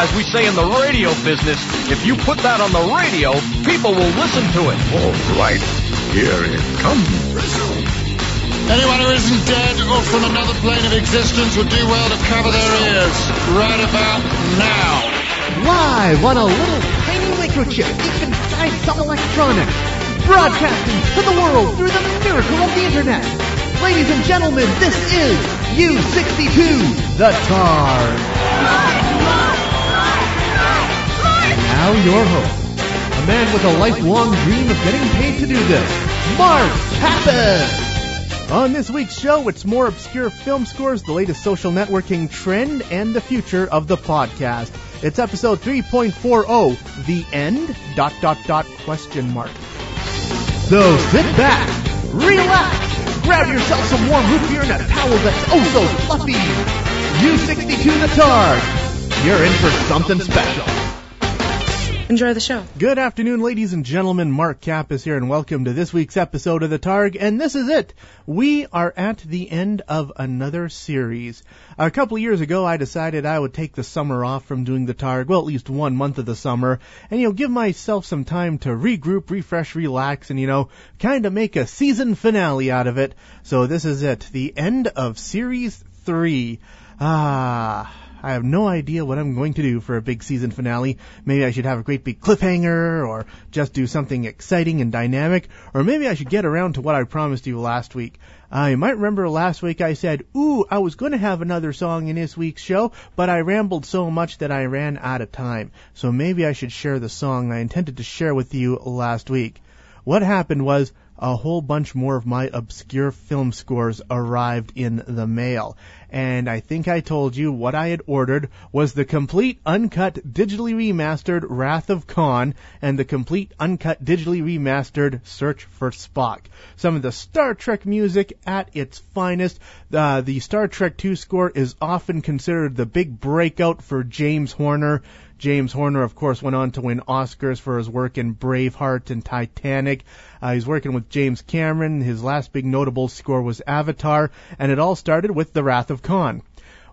As we say in the radio business, if you put that on the radio, people will listen to it. All right, here it comes. Anyone who isn't dead or from another plane of existence would do well to cover their ears right about now. Live on a little tiny microchip deep inside some electronics. Broadcasting to the world through the miracle of the internet. Ladies and gentlemen, this is U62, the Targ. Now your host, a man with a lifelong dream of getting paid to do this, Mark Kappas. On this week's show, it's more obscure film scores, the latest social networking trend, and the future of the podcast. It's episode 3.40, The End, dot dot dot question mark. So sit back, relax, grab yourself some warm root beer and a towel that's oh so fluffy. U62 the Targ, you're in for something special. Enjoy the show. Good afternoon, ladies and gentlemen. Mark Kappas here, and welcome to this week's episode of the Targ. And this is it. We are at the end of another series. A couple of years ago, I decided I would take the summer off from doing the Targ, well, at least one month of the summer, and you know, give myself some time to regroup, refresh, relax, and you know, kind of make a season finale out of it. So this is it. The end of series three. Ah. I have no idea what I'm going to do for a big season finale. Maybe I should have a great big cliffhanger, or just do something exciting and dynamic, or maybe I should get around to what I promised you last week. You might remember last week I said, ooh, I was going to have another song in this week's show, but I rambled so much that I ran out of time. So maybe I should share the song I intended to share with you last week. What happened was, a whole bunch more of my obscure film scores arrived in the mail. And I think I told you what I had ordered was the complete uncut digitally remastered Wrath of Khan and the complete uncut digitally remastered Search for Spock. Some of the Star Trek music at its finest. Uh, the Star Trek II score is often considered the big breakout for James Horner. James Horner, of course, went on to win Oscars for his work in Braveheart and Titanic. Uh, he's working with James Cameron. His last big notable score was Avatar, and it all started with The Wrath of Khan.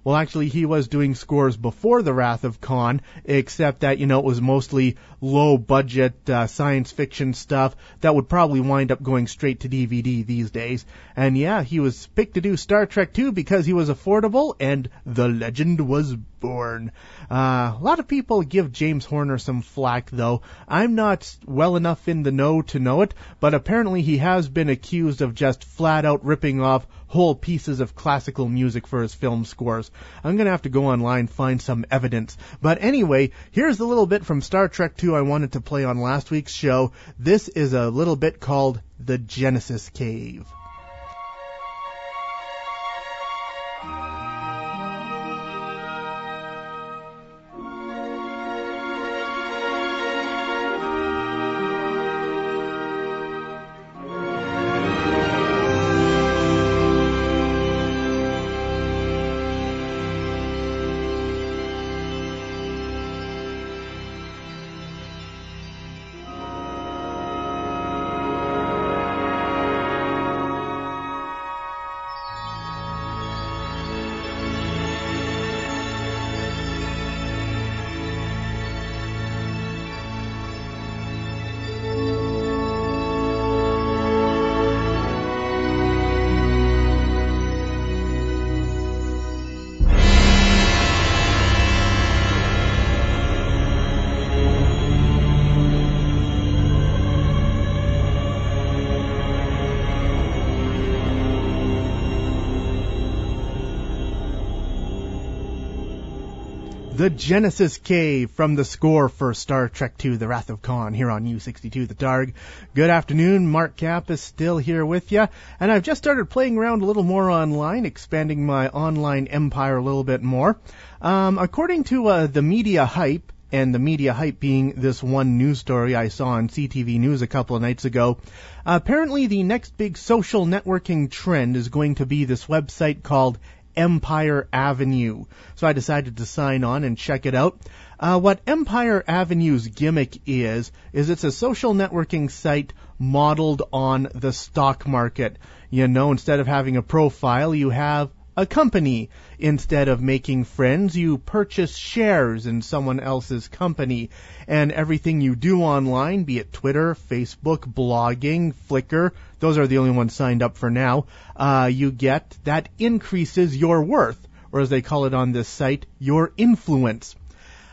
Well, actually, he was doing scores before The Wrath of Khan, except that, you know, it was mostly low budget uh, science fiction stuff that would probably wind up going straight to DVD these days. And yeah, he was picked to do Star Trek 2 because he was affordable and the legend was born. Uh, a lot of people give James Horner some flack though. I'm not well enough in the know to know it, but apparently he has been accused of just flat out ripping off whole pieces of classical music for his film scores. I'm gonna have to go online find some evidence. But anyway, here's a little bit from Star Trek 2 I wanted to play on last week's show. This is a little bit called The Genesis Cave. The Genesis Cave from the score for Star Trek II The Wrath of Khan here on U62 The Targ. Good afternoon, Mark Kappas still here with you, and I've just started playing around a little more online, expanding my online empire a little bit more. Um, according to uh, the media hype, and the media hype being this one news story I saw on CTV News a couple of nights ago. apparently, the next big social networking trend is going to be this website called Empire Avenue. So I decided to sign on and check it out. Uh, what Empire Avenue's gimmick is, is it's a social networking site modeled on the stock market. You know, instead of having a profile, you have a company. Instead of making friends, you purchase shares in someone else's company. And everything you do online, be it Twitter, Facebook, blogging, Flickr, those are the only ones signed up for now, uh, you get that increases your worth, or as they call it on this site, your influence.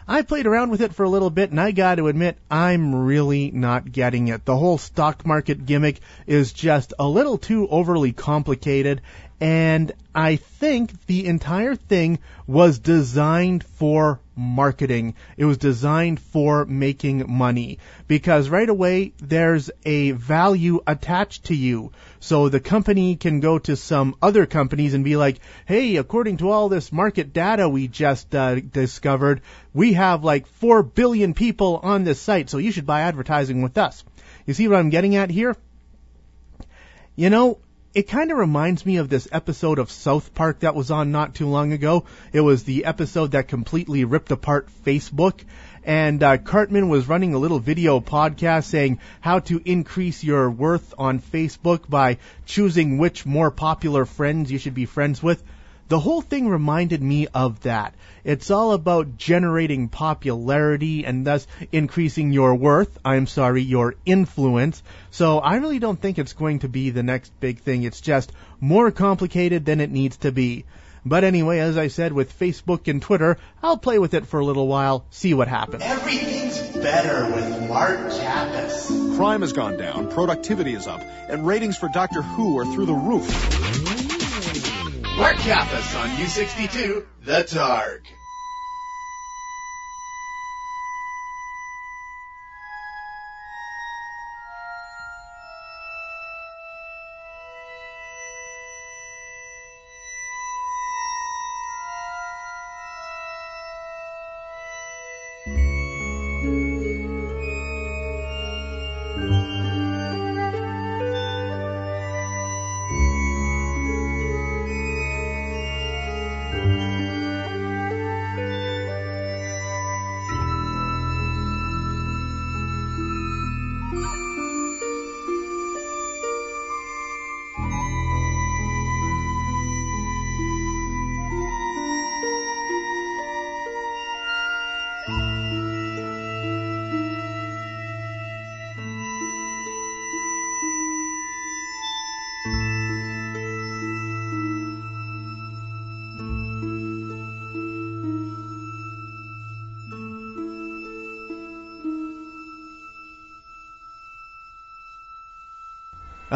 I played around with it for a little bit and I got to admit I'm really not getting it. The whole stock market gimmick is just a little too overly complicated and I think the entire thing was designed for marketing. It was designed for making money because right away there's a value attached to you. So the company can go to some other companies and be like, hey, according to all this market data we just uh, discovered, we have like 4 billion people on this site, so you should buy advertising with us. You see what I'm getting at here? You know, it kind of reminds me of this episode of South Park that was on not too long ago. It was the episode that completely ripped apart Facebook. And uh, Cartman was running a little video podcast saying how to increase your worth on Facebook by choosing which more popular friends you should be friends with. The whole thing reminded me of that. It's all about generating popularity and thus increasing your worth. I'm sorry, your influence. So I really don't think it's going to be the next big thing. It's just more complicated than it needs to be. But anyway, as I said, with Facebook and Twitter, I'll play with it for a little while, see what happens. Everything's better with Mark Kappas. Crime has gone down, productivity is up, and ratings for Doctor Who are through the roof. Mark Kappas on U62, The Targ.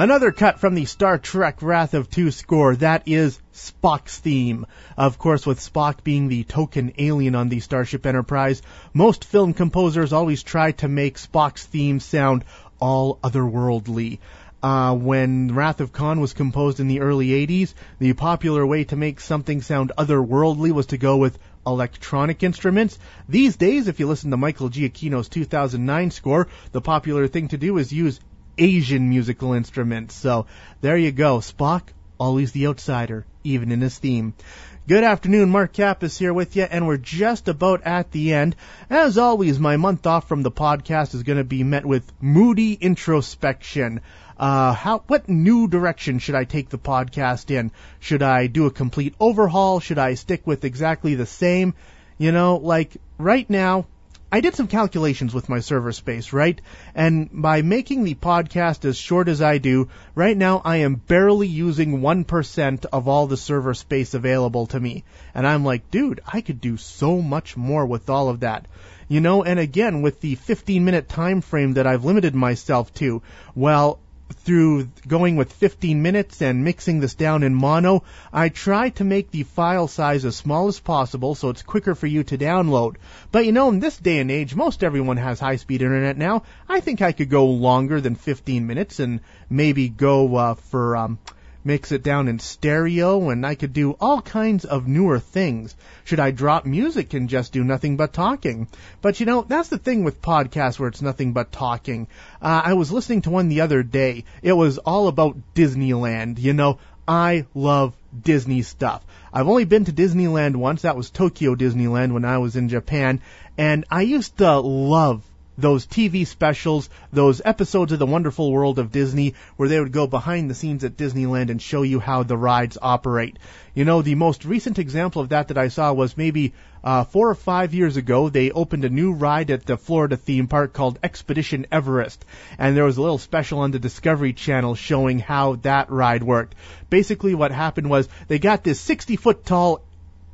Another cut from the Star Trek Wrath of Two score. That is Spock's theme. Of course, with Spock being the token alien on the Starship Enterprise, most film composers always try to make Spock's theme sound all otherworldly. Uh, when Wrath of Khan was composed in the early 80s, the popular way to make something sound otherworldly was to go with electronic instruments. These days, if you listen to Michael Giacchino's 2009 score, the popular thing to do is use Asian musical instruments. So there you go. Spock, always the outsider, even in his theme. Good afternoon, Mark Kappas here with you, and we're just about at the end. As always, my month off from the podcast is going to be met with moody introspection. Uh, how, what new direction should I take the podcast in? Should I do a complete overhaul? Should I stick with exactly the same? You know, like, right now, I did some calculations with my server space, right? And by making the podcast as short as I do, right now I am barely using 1% of all the server space available to me. And I'm like, dude, I could do so much more with all of that. You know, and again, with the 15 minute time frame that I've limited myself to, well, through going with 15 minutes and mixing this down in mono, I try to make the file size as small as possible so it's quicker for you to download. But you know, in this day and age, most everyone has high speed internet now. I think I could go longer than 15 minutes and maybe go uh, for um, mix it down in stereo, and I could do all kinds of newer things. Should I drop music and just do nothing but talking? But you know, that's the thing with podcasts where it's nothing but talking. Uh, I was listening to one the other day. It was all about Disneyland. You know, I love Disney stuff. I've only been to Disneyland once. That was Tokyo Disneyland when I was in Japan. And I used to love those TV specials, those episodes of the wonderful world of Disney where they would go behind the scenes at Disneyland and show you how the rides operate. You know, the most recent example of that that I saw was maybe uh, four or five years ago, they opened a new ride at the Florida theme park called Expedition Everest, and there was a little special on the Discovery Channel showing how that ride worked. Basically, what happened was they got this 60 foot tall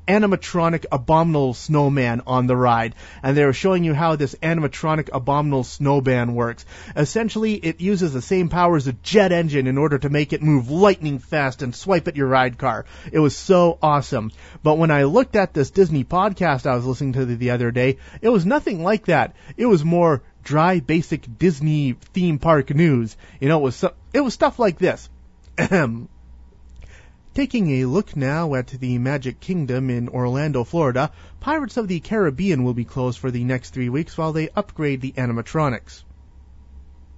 animatronic abominable snowman on the ride, and they were showing you how this animatronic abominable snowman works. Essentially, it uses the same power as a jet engine in order to make it move lightning fast and swipe at your ride car. It was so awesome. But when I looked at this Disney podcast I was listening to the other day, it was nothing like that. It was more dry, basic Disney theme park news. You know, it was it was stuff like this. Taking a look now at the Magic Kingdom in Orlando, Florida, Pirates of the Caribbean will be closed for the next three weeks while they upgrade the animatronics.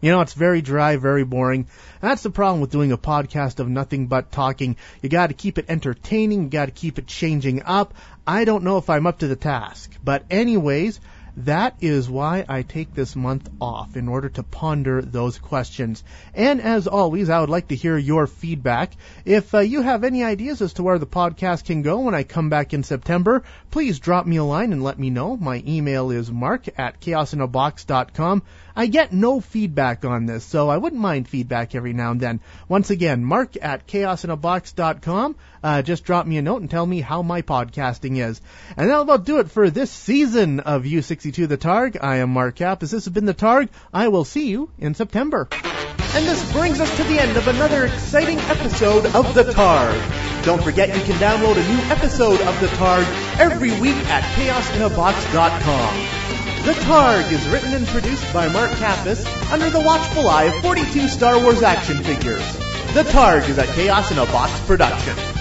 You know, it's very dry, very boring. And that's the problem with doing a podcast of nothing but talking. You gotta keep it entertaining, you gotta keep it changing up. I don't know if I'm up to the task. But anyways, that is why I take this month off in order to ponder those questions. And as always, I would like to hear your feedback. If uh, you have any ideas as to where the podcast can go when I come back in September, please drop me a line and let me know. My email is mark at chaosinabox.com. I get no feedback on this, so I wouldn't mind feedback every now and then. Once again, mark at chaosinabox.com. Uh, just drop me a note and tell me how my podcasting is. And that'll about do it for this season of U62 The Targ. I am Mark Kappas. This has been The Targ. I will see you in September. And this brings us to the end of another exciting episode of The Targ. Don't forget you can download a new episode of The Targ every week at chaosinabox.com. The Targ is written and produced by Mark Kappas under the watchful eye of 42 Star Wars action figures. The Targ is a Chaos in a Box production.